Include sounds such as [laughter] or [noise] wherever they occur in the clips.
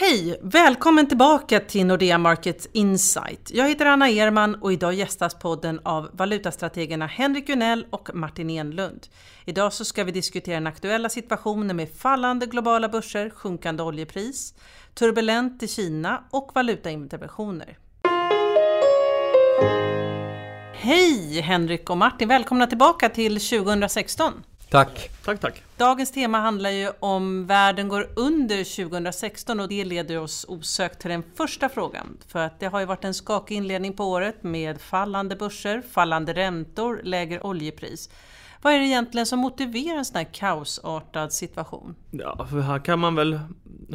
Hej! Välkommen tillbaka till Nordea Markets Insight. Jag heter Anna Erman och idag gästas podden av valutastrategerna Henrik Gunell och Martin Enlund. Idag så ska vi diskutera den aktuella situationen med fallande globala börser, sjunkande oljepris, turbulent i Kina och valutainterventioner. Hej Henrik och Martin! Välkomna tillbaka till 2016. Tack! Tack, tack! Dagens tema handlar ju om världen går under 2016 och det leder oss osökt till den första frågan. För att det har ju varit en skakig inledning på året med fallande börser, fallande räntor, lägre oljepris. Vad är det egentligen som motiverar en sån här kaosartad situation? Ja, för här kan man väl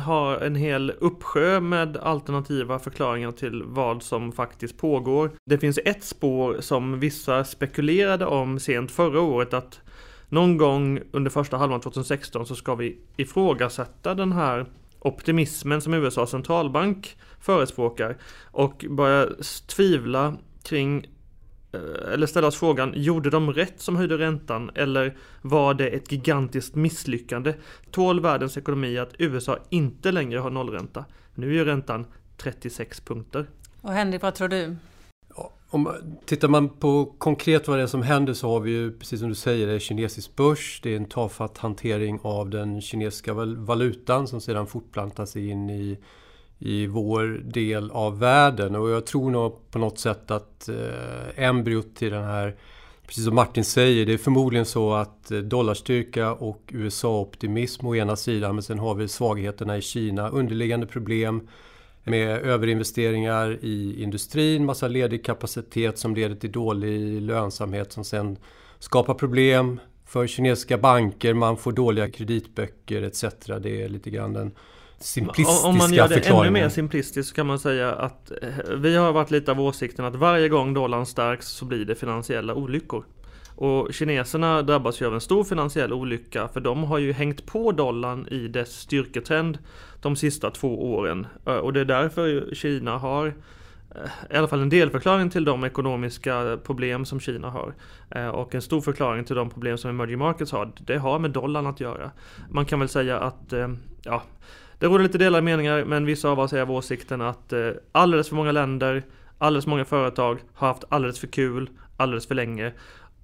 ha en hel uppsjö med alternativa förklaringar till vad som faktiskt pågår. Det finns ett spår som vissa spekulerade om sent förra året att någon gång under första halvan 2016 så ska vi ifrågasätta den här optimismen som USAs centralbank förespråkar och börja tvivla kring eh, eller ställa oss frågan, gjorde de rätt som höjde räntan eller var det ett gigantiskt misslyckande? Tål världens ekonomi att USA inte längre har nollränta? Nu är ju räntan 36 punkter. Och Henrik, vad tror du? Om, tittar man på konkret vad det är som händer så har vi ju, precis som du säger, det kinesisk börs. Det är en tafatt hantering av den kinesiska valutan som sedan fortplantar sig in i, i vår del av världen. Och jag tror nog på något sätt att eh, embryot till den här, precis som Martin säger, det är förmodligen så att eh, dollarstyrka och USA-optimism å ena sidan, men sen har vi svagheterna i Kina, underliggande problem med överinvesteringar i industrin, massa ledig kapacitet som leder till dålig lönsamhet som sen skapar problem för kinesiska banker, man får dåliga kreditböcker etc. Det är lite grann den simplistiska Om man gör det ännu mer simplistiskt så kan man säga att eh, vi har varit lite av åsikten att varje gång dollarn stärks så blir det finansiella olyckor. Och kineserna drabbas ju av en stor finansiell olycka för de har ju hängt på dollarn i dess styrketrend de sista två åren. Eh, och det är därför Kina har eh, i alla fall en delförklaring till de ekonomiska problem som Kina har. Eh, och en stor förklaring till de problem som emerging markets har. Det har med dollarn att göra. Man kan väl säga att, ja, det råder lite delade meningar men vissa av oss är av åsikten att alldeles för många länder, alldeles för många företag har haft alldeles för kul alldeles för länge.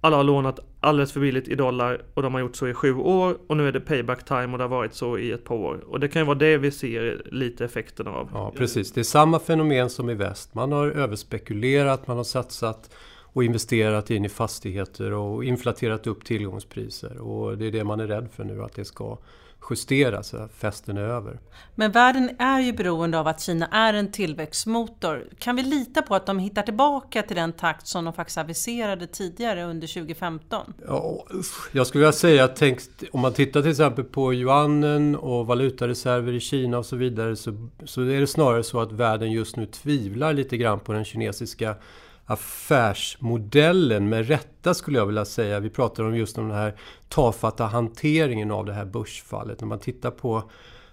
Alla har lånat alldeles för billigt i dollar och de har gjort så i sju år och nu är det payback time och det har varit så i ett par år. Och det kan ju vara det vi ser lite effekten av. Ja, precis. Det är samma fenomen som i väst. Man har överspekulerat, man har satsat och investerat in i fastigheter och inflaterat upp tillgångspriser. Och det är det man är rädd för nu, att det ska justeras, festen är över. Men världen är ju beroende av att Kina är en tillväxtmotor. Kan vi lita på att de hittar tillbaka till den takt som de faktiskt aviserade tidigare under 2015? Ja, jag skulle vilja säga att tänk, om man tittar till exempel på yuanen och valutareserver i Kina och så vidare så, så är det snarare så att världen just nu tvivlar lite grann på den kinesiska affärsmodellen med rätta skulle jag vilja säga. Vi pratar om just om den här tafatta hanteringen av det här börsfallet. När man tittar på,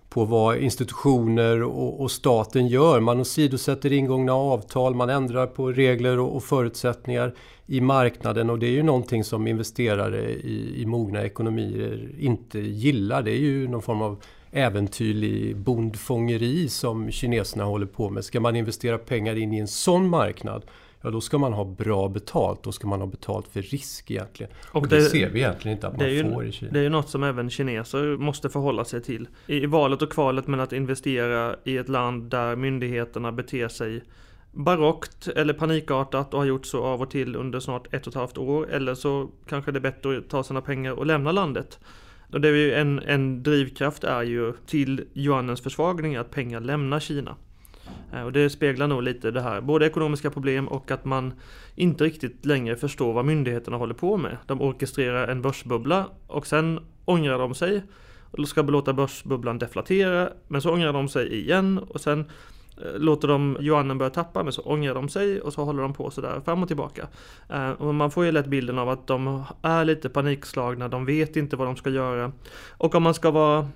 på vad institutioner och, och staten gör. Man åsidosätter ingångna avtal, man ändrar på regler och, och, förutsättningar i marknaden och det är ju någonting som investerare i, i mogna ekonomier inte gillar. Det är ju någon form av äventyrlig bondfångeri som kineserna håller på med. Ska man investera pengar in i en sån marknad ja då ska man ha bra betalt. Då ska man ha betalt för risk egentligen. Och, och det, det, ser vi egentligen inte att man ju, får i Kina. Det är ju något som även kineser måste förhålla sig till. I valet och kvalet med att investera i ett land där myndigheterna beter sig barockt eller panikartat och har gjort så av och till under snart ett och ett halvt år. Eller så kanske det är bättre att ta sina pengar och lämna landet. Och det är ju en, en drivkraft är ju till yuanens försvagning att pengar lämnar Kina. Eh, och det speglar nog lite det här, både ekonomiska problem och att man inte riktigt längre förstår vad myndigheterna håller på med. De orkestrerar en börsbubbla och sen ångrar de sig och ska låta börsbubblan deflatera, men så ångrar de sig igen och sen eh, låter de yuanen börja tappa men så ångrar de sig och så håller de på sådär fram och tillbaka. Eh, och man får ju lätt bilden av att de är lite panikslagna, de vet inte vad de ska göra. Och om man ska vara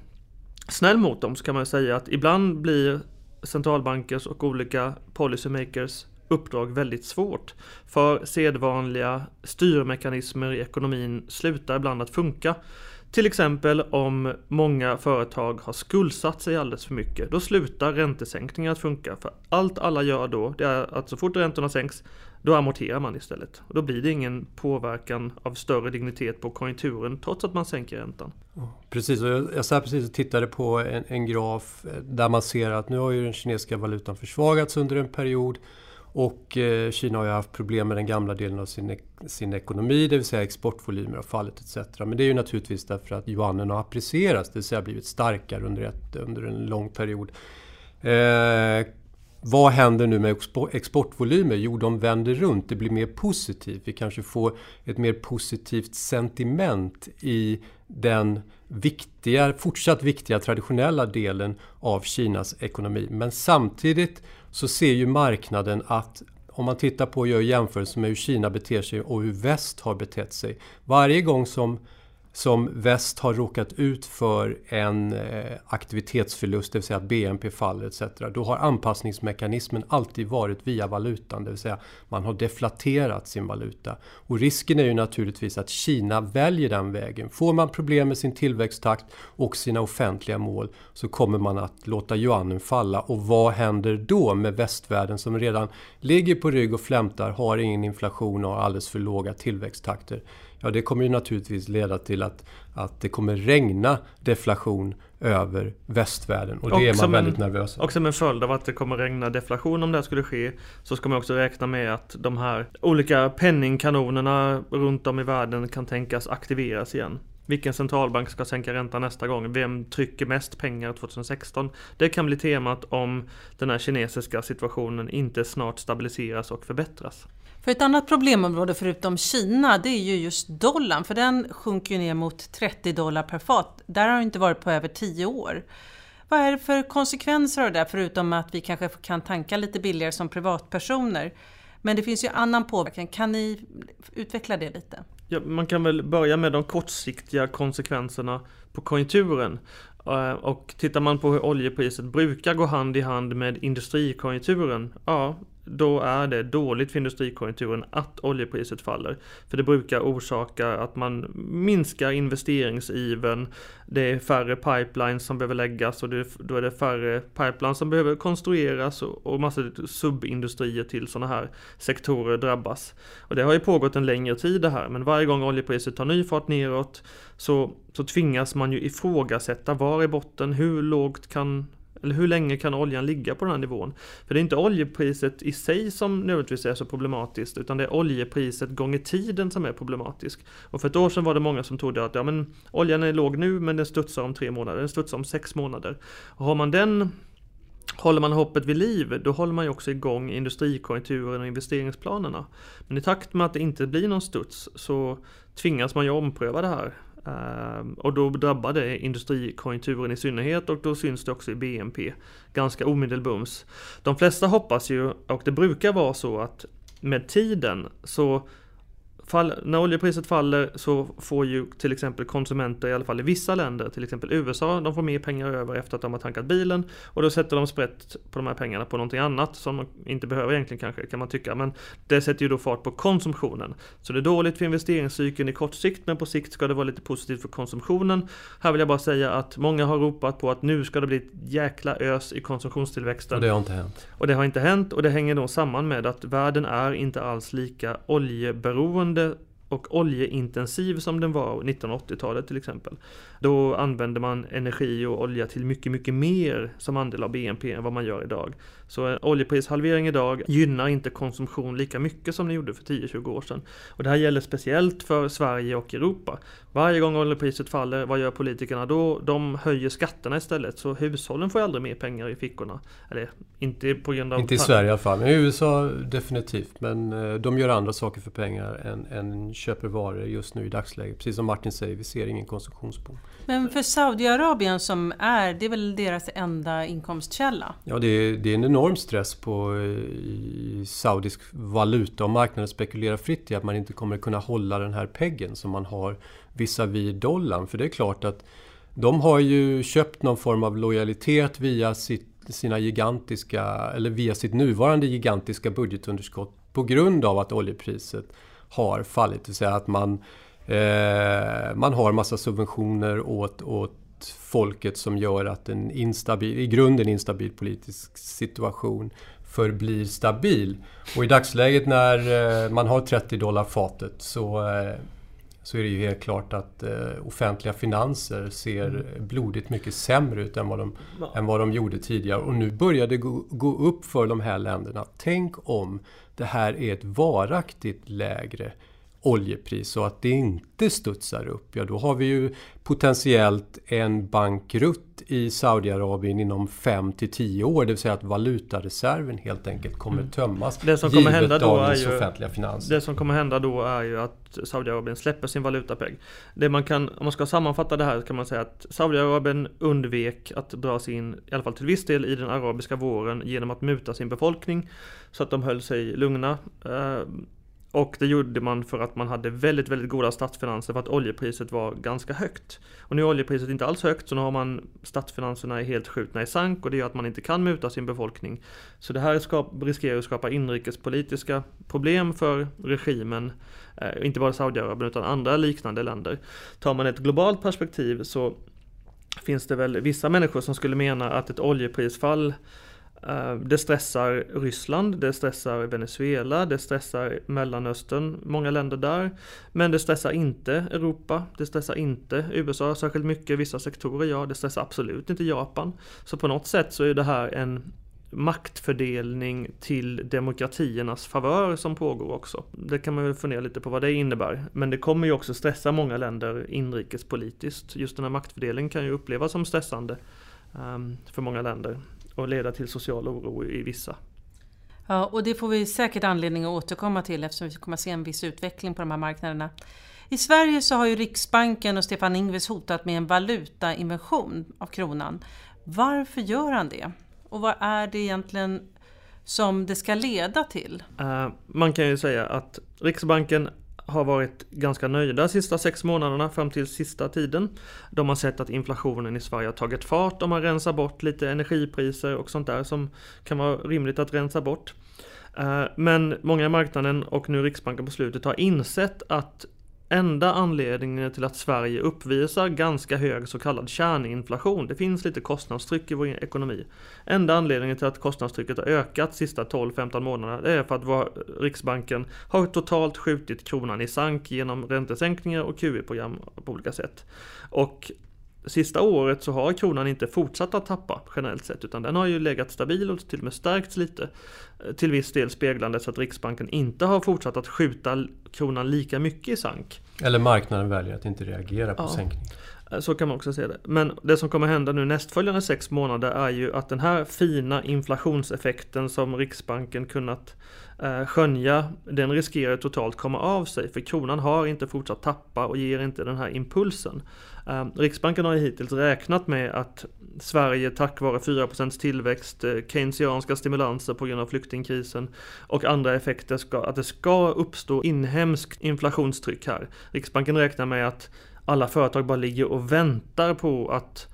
snäll mot dem så kan man säga att ibland blir centralbankers och olika policymakers uppdrag väldigt svårt. För sedvanliga styrmekanismer i ekonomin slutar ibland att funka. Till exempel om många företag har skuldsatt sig alldeles för mycket. Då slutar räntesänkningar att funka. För allt alla gör då, det är att så fort räntorna sänks, då amorterar man istället. Och då blir det ingen påverkan av större dignitet på konjunkturen trots att man sänker räntan. Precis, och jag, jag satt precis och tittade på en, en graf eh, där man ser att nu har ju den kinesiska valutan försvagats under en period. Och eh, Kina har ju haft problem med den gamla delen av sin, sin ekonomi, det vill säga exportvolymer har fallit etc. Men det är ju naturligtvis därför att yuanen har apprecierats, det vill säga blivit starkare under, ett, under en lång period. Eh, vad händer nu med exportvolymer? Jo, de vänder runt. Det blir mer positivt. Vi kanske får ett mer positivt sentiment i den viktiga, fortsatt viktiga traditionella delen av Kinas ekonomi. Men samtidigt så ser ju marknaden att om man tittar på och gör jämförelser med hur Kina beter sig och hur väst har betett sig. Varje gång som som väst har råkat ut för en eh, aktivitetsförlust, det vill säga att BNP faller etc. Då har anpassningsmekanismen alltid varit via valutan, det vill säga man har deflaterat sin valuta. Och risken är ju naturligtvis att Kina väljer den vägen. Får man problem med sin tillväxttakt och sina offentliga mål så kommer man att låta yuanen falla. Och vad händer då med västvärlden som redan ligger på rygg och flämtar, har ingen inflation och har alldeles för låga tillväxttakter? Ja, det kommer ju naturligtvis leda till att, att det kommer regna deflation över västvärlden och det och är man väldigt en, nervös Och som en följd av att det kommer regna deflation om det skulle ske så ska man också räkna med att de här olika penningkanonerna runt om i världen kan tänkas aktiveras igen. Vilken centralbank ska sänka räntan nästa gång? Vem trycker mest pengar 2016? Det kan bli temat om den här kinesiska situationen inte snart stabiliseras och förbättras. För ett annat problemområde förutom Kina, det är ju just dollarn, för den sjunker ner mot 30 dollar per fat. Där har det inte varit på över 10 år. Vad är det för konsekvenser av det, förutom att vi kanske kan tanka lite billigare som privatpersoner? Men det finns ju annan påverkan. Kan ni utveckla det lite? Ja, man kan väl börja med de kortsiktiga konsekvenserna på konjunkturen. Eh, och tittar man på hur oljepriset brukar gå hand i hand med industrikonjunkturen, ja, då är det dåligt för industrikonjunkturen att oljepriset faller. För det brukar orsaka att man minskar investeringsivern. Det är färre pipelines som behöver läggas och då är det färre pipelines som behöver konstrueras och, massor subindustrier till sådana här sektorer drabbas. Och det har ju pågått en längre tid det här, men varje gång oljepriset tar ny fart neråt så, så tvingas man ju ifrågasätta var i botten, hur lågt kan eller hur länge kan oljan ligga på den här nivån? För det är inte oljepriset i sig som nödvändigtvis är så problematiskt, utan det är oljepriset gånger tiden som är problematisk. Och för ett år sedan var det många som trodde att ja, men oljan är låg nu, men den studsar om tre månader, den studsar om sex månader. Och har man den Håller man hoppet vid liv, då håller man ju också igång industrikonjunkturen och investeringsplanerna. Men i takt med att det inte blir någon studs så tvingas man ju ompröva det här. Ehm, och då drabbar det industrikonjunkturen i synnerhet och då syns det också i BNP ganska omedelbums. De flesta hoppas ju, och det brukar vara så att med tiden så Fall, när oljepriset faller så får ju till exempel konsumenter, i alla fall i vissa länder, till exempel USA, de får mer pengar över efter att de har tankat bilen och då sätter de sprätt på de här pengarna på någonting annat som de inte behöver egentligen kanske, kan man tycka. Men det sätter ju då fart på konsumtionen. Så det är dåligt för investeringscykeln i kort sikt, men på sikt ska det vara lite positivt för konsumtionen. Här vill jag bara säga att många har ropat på att nu ska det bli ett jäkla ös i konsumtionstillväxten. Och det har inte hänt. Och det har inte hänt och det hänger då samman med att världen är inte alls lika oljeberoende och oljeintensiv som den var 1980-talet till exempel. Då använde man energi och olja till mycket, mycket mer som andel av BNP än vad man gör idag. Så en oljeprishalvering idag gynnar inte konsumtion lika mycket som den gjorde för 10-20 år sedan. Och det här gäller speciellt för Sverige och Europa. Varje gång oljepriset faller, vad gör politikerna då? De höjer skatterna istället, så hushållen får aldrig mer pengar i fickorna. Eller inte på grund av... Inte i Sverige i alla fall, men i USA definitivt. Men eh, de gör andra saker för pengar än, än köper varor just nu i dagsläget. Precis som Martin säger, vi ser ingen konsumtionsboom. Men för Saudiarabien som är, det är väl deras enda inkomstkälla? Ja, det är, det är en enorm enorm stress på eh, saudisk valuta och marknaden spekulerar fritt i att man inte kommer kunna hålla den här peggen som man har visavi dollarn. För det är klart att de har ju köpt någon form av lojalitet via sitt, sina gigantiska, eller via sitt nuvarande gigantiska budgetunderskott på grund av att oljepriset har fallit. Det vill säga att man Eh, man har massa subventioner åt, åt folket som gör att en instabil, i grunden instabil politisk situation förblir stabil. Och i dagsläget när eh, man har 30 dollar fatet så, eh, så är det ju helt klart att eh, offentliga finanser ser mm. blodigt mycket sämre ut än vad, de, ja. än vad de gjorde tidigare. Och nu börjar det gå, gå upp för de här länderna. Tänk om det här är ett varaktigt lägre oljepris så att det inte studsar upp, ja då har vi ju potentiellt en bankrutt i Saudiarabien inom 5 till 10 år. Det vill säga att valutareserven helt enkelt kommer mm. tömmas. Det som kommer hända då är ju, offentliga finanser. Det som kommer hända då är ju att Saudiarabien släpper sin valutapeng. Det man kan, om man ska sammanfatta det här kan man säga att Saudiarabien undvek att dra sig in, i alla fall till viss del, i den arabiska våren genom att muta sin befolkning. Så att de höll sig lugna. Och det gjorde man för att man hade väldigt, väldigt goda statsfinanser för att oljepriset var ganska högt. Och nu är oljepriset inte alls högt så nu har man statsfinanserna helt skjutna i sank och det gör att man inte kan muta sin befolkning. Så det här skap, riskerar att skapa inrikespolitiska problem för regimen, eh, inte bara Saudiarabien utan andra liknande länder. Tar man ett globalt perspektiv så finns det väl vissa människor som skulle mena att ett oljeprisfall Eh, det stressar Ryssland, det stressar Venezuela, det stressar Mellanöstern, många länder där. Men det stressar inte Europa, det stressar inte USA särskilt mycket, vissa sektorer ja, det stressar absolut inte Japan. Så på något sätt så är det här en maktfördelning till demokratiernas favör som pågår också. Det kan man ju fundera lite på vad det innebär. Men det kommer ju också stressa många länder inrikespolitiskt. Just den här maktfördelningen kan ju upplevas som stressande um, för många länder och leda till social oro i vissa. Ja, och det får vi säkert anledning att återkomma till eftersom vi kommer att se en viss utveckling på de här marknaderna. I Sverige så har ju Riksbanken och Stefan Ingves hotat med en valutainvention av kronan. Varför gör han det? Och vad är det egentligen som det ska leda till? Uh, man kan ju säga att Riksbanken har varit ganska nöjda de sista sex månaderna fram till sista tiden. De har sett att inflationen i Sverige har tagit fart. om man rensar bort lite energipriser och sånt där som kan vara rimligt att rensa bort. Eh, men många i marknaden och nu Riksbanken på slutet har insett att enda anledningen till att Sverige uppvisar ganska hög så kallad kärninflation. Det finns lite kostnadstryck i vår ekonomi. Enda anledningen till att kostnadstrycket har ökat sista 12-15 månaderna är för att Riksbanken har totalt skjutit kronan i sank genom räntesänkningar och QE-program på olika sätt. Och sista året så har kronan inte fortsatt att tappa generellt sett utan den har ju legat stabil och till och med stärkts lite. Till viss del speglande så att Riksbanken inte har fortsatt att skjuta kronan lika mycket i sank. Eller marknaden väljer att inte reagera på ja. sänkning. Eh, så kan man också se det. Men det som kommer hända nu nästföljande sex månader är ju att den här fina inflationseffekten som Riksbanken kunnat eh, skönja, den riskerar totalt komma av sig. För kronan har inte fortsatt tappa och ger inte den här impulsen. Eh, Riksbanken har ju hittills räknat med att Sverige tack vare 4% tillväxt, eh, keynesianska stimulanser på grund av flyktingkrisen och andra effekter, ska, att det ska uppstå inhemskt inflationstryck här. Riksbanken räknar med att alla företag bara ligger och väntar på att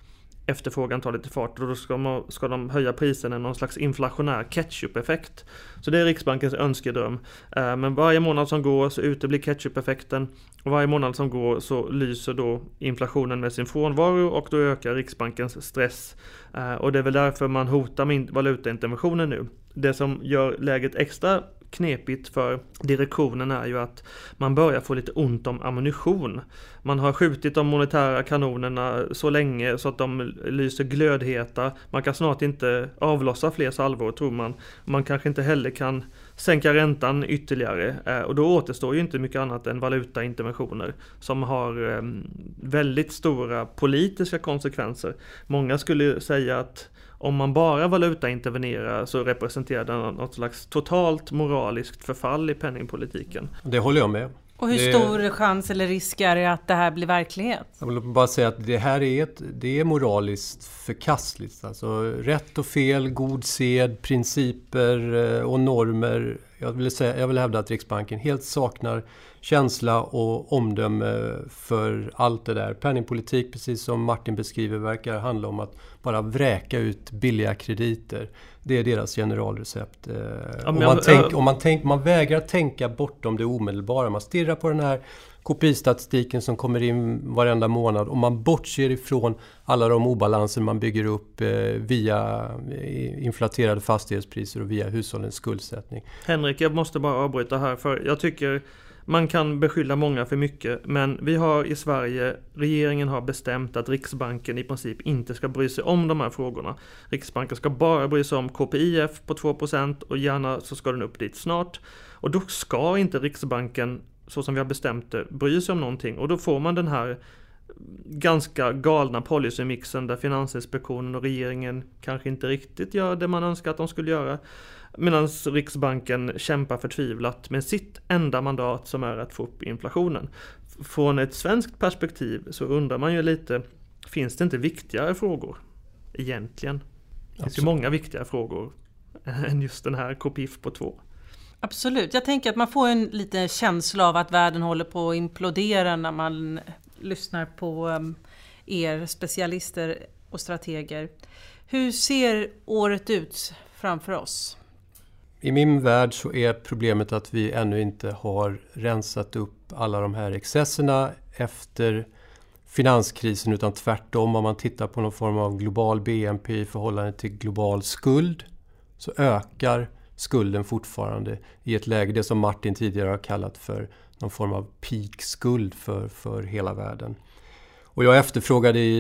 efterfrågan tar lite fart och då ska, de, ska de höja priserna i någon slags inflationär ketchup-effekt. Så det är Riksbankens önskedröm. Eh, men varje månad som går så uteblir ketchup-effekten och varje månad som går så lyser då inflationen med sin frånvaro och då ökar Riksbankens stress. Eh, och det är väl därför man hotar med valutainterventionen nu. Det som gör läget extra knepigt för direktionen är ju att man börjar få lite ont om ammunition. Man har skjutit de monetära kanonerna så länge så att de lyser glödheta. Man kan snart inte avlossa fler salvor tror man. Man kanske inte heller kan sänka räntan ytterligare eh, och då återstår ju inte mycket annat än valutainterventioner som har ehm, väldigt stora politiska konsekvenser. Många skulle säga att om man bara valutaintervenerar så representerar det något slags totalt moraliskt förfall i penningpolitiken. Det håller jag med. Och hur det... stor chans eller risk är det att det här blir verklighet? Jag vill bara säga att det här är, ett, det är moraliskt förkastligt. Alltså rätt och fel, god sed, principer eh, och normer. Jag vill, säga, jag vill hävda att Riksbanken helt saknar känsla och omdöme för allt det där. Penningpolitik, precis som Martin beskriver, verkar handla om att bara vräka ut billiga krediter. Det är deras generalrecept. Eh, ja, om man, tänk, om man, tänk, man vägrar tänka bortom det omedelbara. Man stirrar på den här KPI-statistiken som kommer in varenda månad och man bortser ifrån alla de obalanser man bygger upp eh, via eh, inflaterade fastighetspriser och via hushållens skuldsättning. Henrik, jag måste bara avbryta här för jag tycker man kan beskylla många för mycket, men vi har i Sverige, regeringen har bestämt att Riksbanken i princip inte ska bry sig om de här frågorna. Riksbanken ska bara bry sig om KPIF på 2% och gärna så ska den upp dit snart. Och då ska inte Riksbanken, så som vi har bestämt det, bry sig om någonting. Och då får man den här ganska galna policymixen där Finansinspektionen och regeringen kanske inte riktigt gör det man önskar att de skulle göra. Medan Riksbanken kämpar förtvivlat med sitt enda mandat som är att få upp inflationen. Från ett svenskt perspektiv så undrar man ju lite, finns det inte viktigare frågor? Egentligen. Det finns ju många viktigare frågor [laughs] än just den här KPIF på två. Absolut, jag tänker att man får en liten känsla av att världen håller på att implodera när man lyssnar på um, er specialister och strateger. Hur ser året ut framför oss? I min värld så är problemet att vi ännu inte har rensat upp alla de här excesserna efter finanskrisen utan tvärtom om man tittar på någon form av global BNP i förhållande till global skuld så ökar skulden fortfarande i ett läge, det som Martin tidigare har kallat för någon form av peak-skuld för, för hela världen. Och jag efterfrågade i,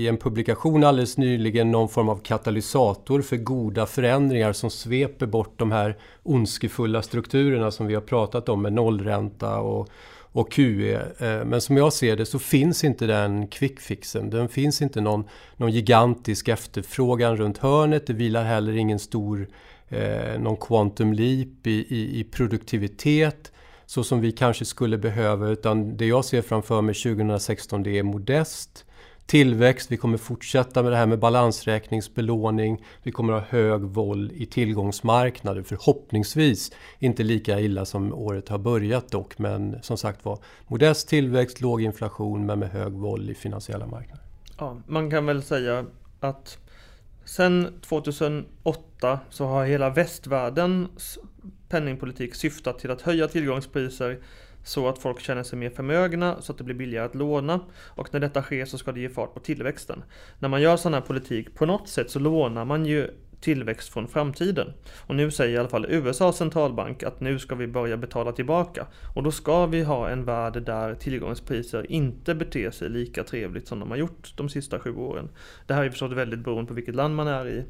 i, en publikation alldeles nyligen någon form av katalysator för goda förändringar som sveper bort de här ondskefulla strukturerna som vi har pratat om med nollränta och, och QE. Eh, men som jag ser det så finns inte den quickfixen. Den finns inte någon, någon gigantisk efterfrågan runt hörnet. Det vilar heller ingen stor eh, någon quantum leap i, i, i produktivitet så som vi kanske skulle behöva utan det jag ser framför mig 2016 det är modest tillväxt, vi kommer fortsätta med det här med balansräkningsbelåning, vi kommer ha hög voll i tillgångsmarknader förhoppningsvis inte lika illa som året har börjat dock men som sagt var modest tillväxt, låg inflation men med hög voll i finansiella marknader. Ja, man kan väl säga att sen 2008 så har hela västvärldens penningpolitik syftat till att höja tillgångspriser så att folk känner sig mer förmögna så att det blir billigare att låna och när detta sker så ska det ge fart på tillväxten. När man gör sån här politik, på något sätt så lånar man ju tillväxt från framtiden. Och nu säger i alla fall USAs centralbank att nu ska vi börja betala tillbaka. Och då ska vi ha en värld där tillgångspriser inte beter sig lika trevligt som de har gjort de sista sju åren. Det här är förstås väldigt beroende på vilket land man är i.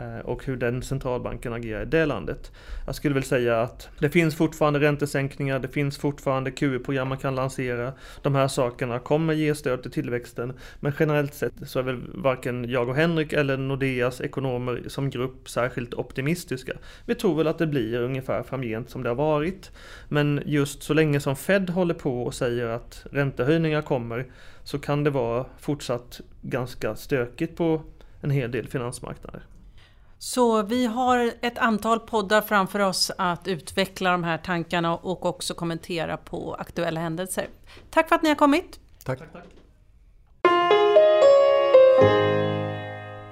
Eh, och hur den centralbanken agerar i det landet. Jag skulle väl säga att det finns fortfarande räntesänkningar, det finns fortfarande QE-program man kan lansera. De här sakerna kommer ge stöd till tillväxten, men generellt sett så är väl varken jag och Henrik eller Nordeas ekonomer som grupp särskilt optimistiska. Vi tror väl att det blir ungefär framgent som det har varit, men just så länge som Fed håller på och säger att räntehöjningar kommer så kan det vara fortsatt ganska stökigt på en hel del finansmarknader. Så vi har ett antal poddar framför oss att utveckla de här tankarna och också kommentera på aktuella händelser. Tack för att ni har kommit! Tack! tack, tack.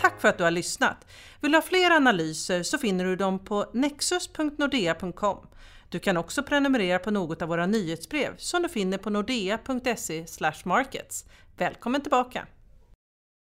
Tack för att du har lyssnat! Vill du ha fler analyser så finner du dem på nexus.nordea.com. Du kan också prenumerera på något av våra nyhetsbrev som du finner på nordea.se markets. Välkommen tillbaka!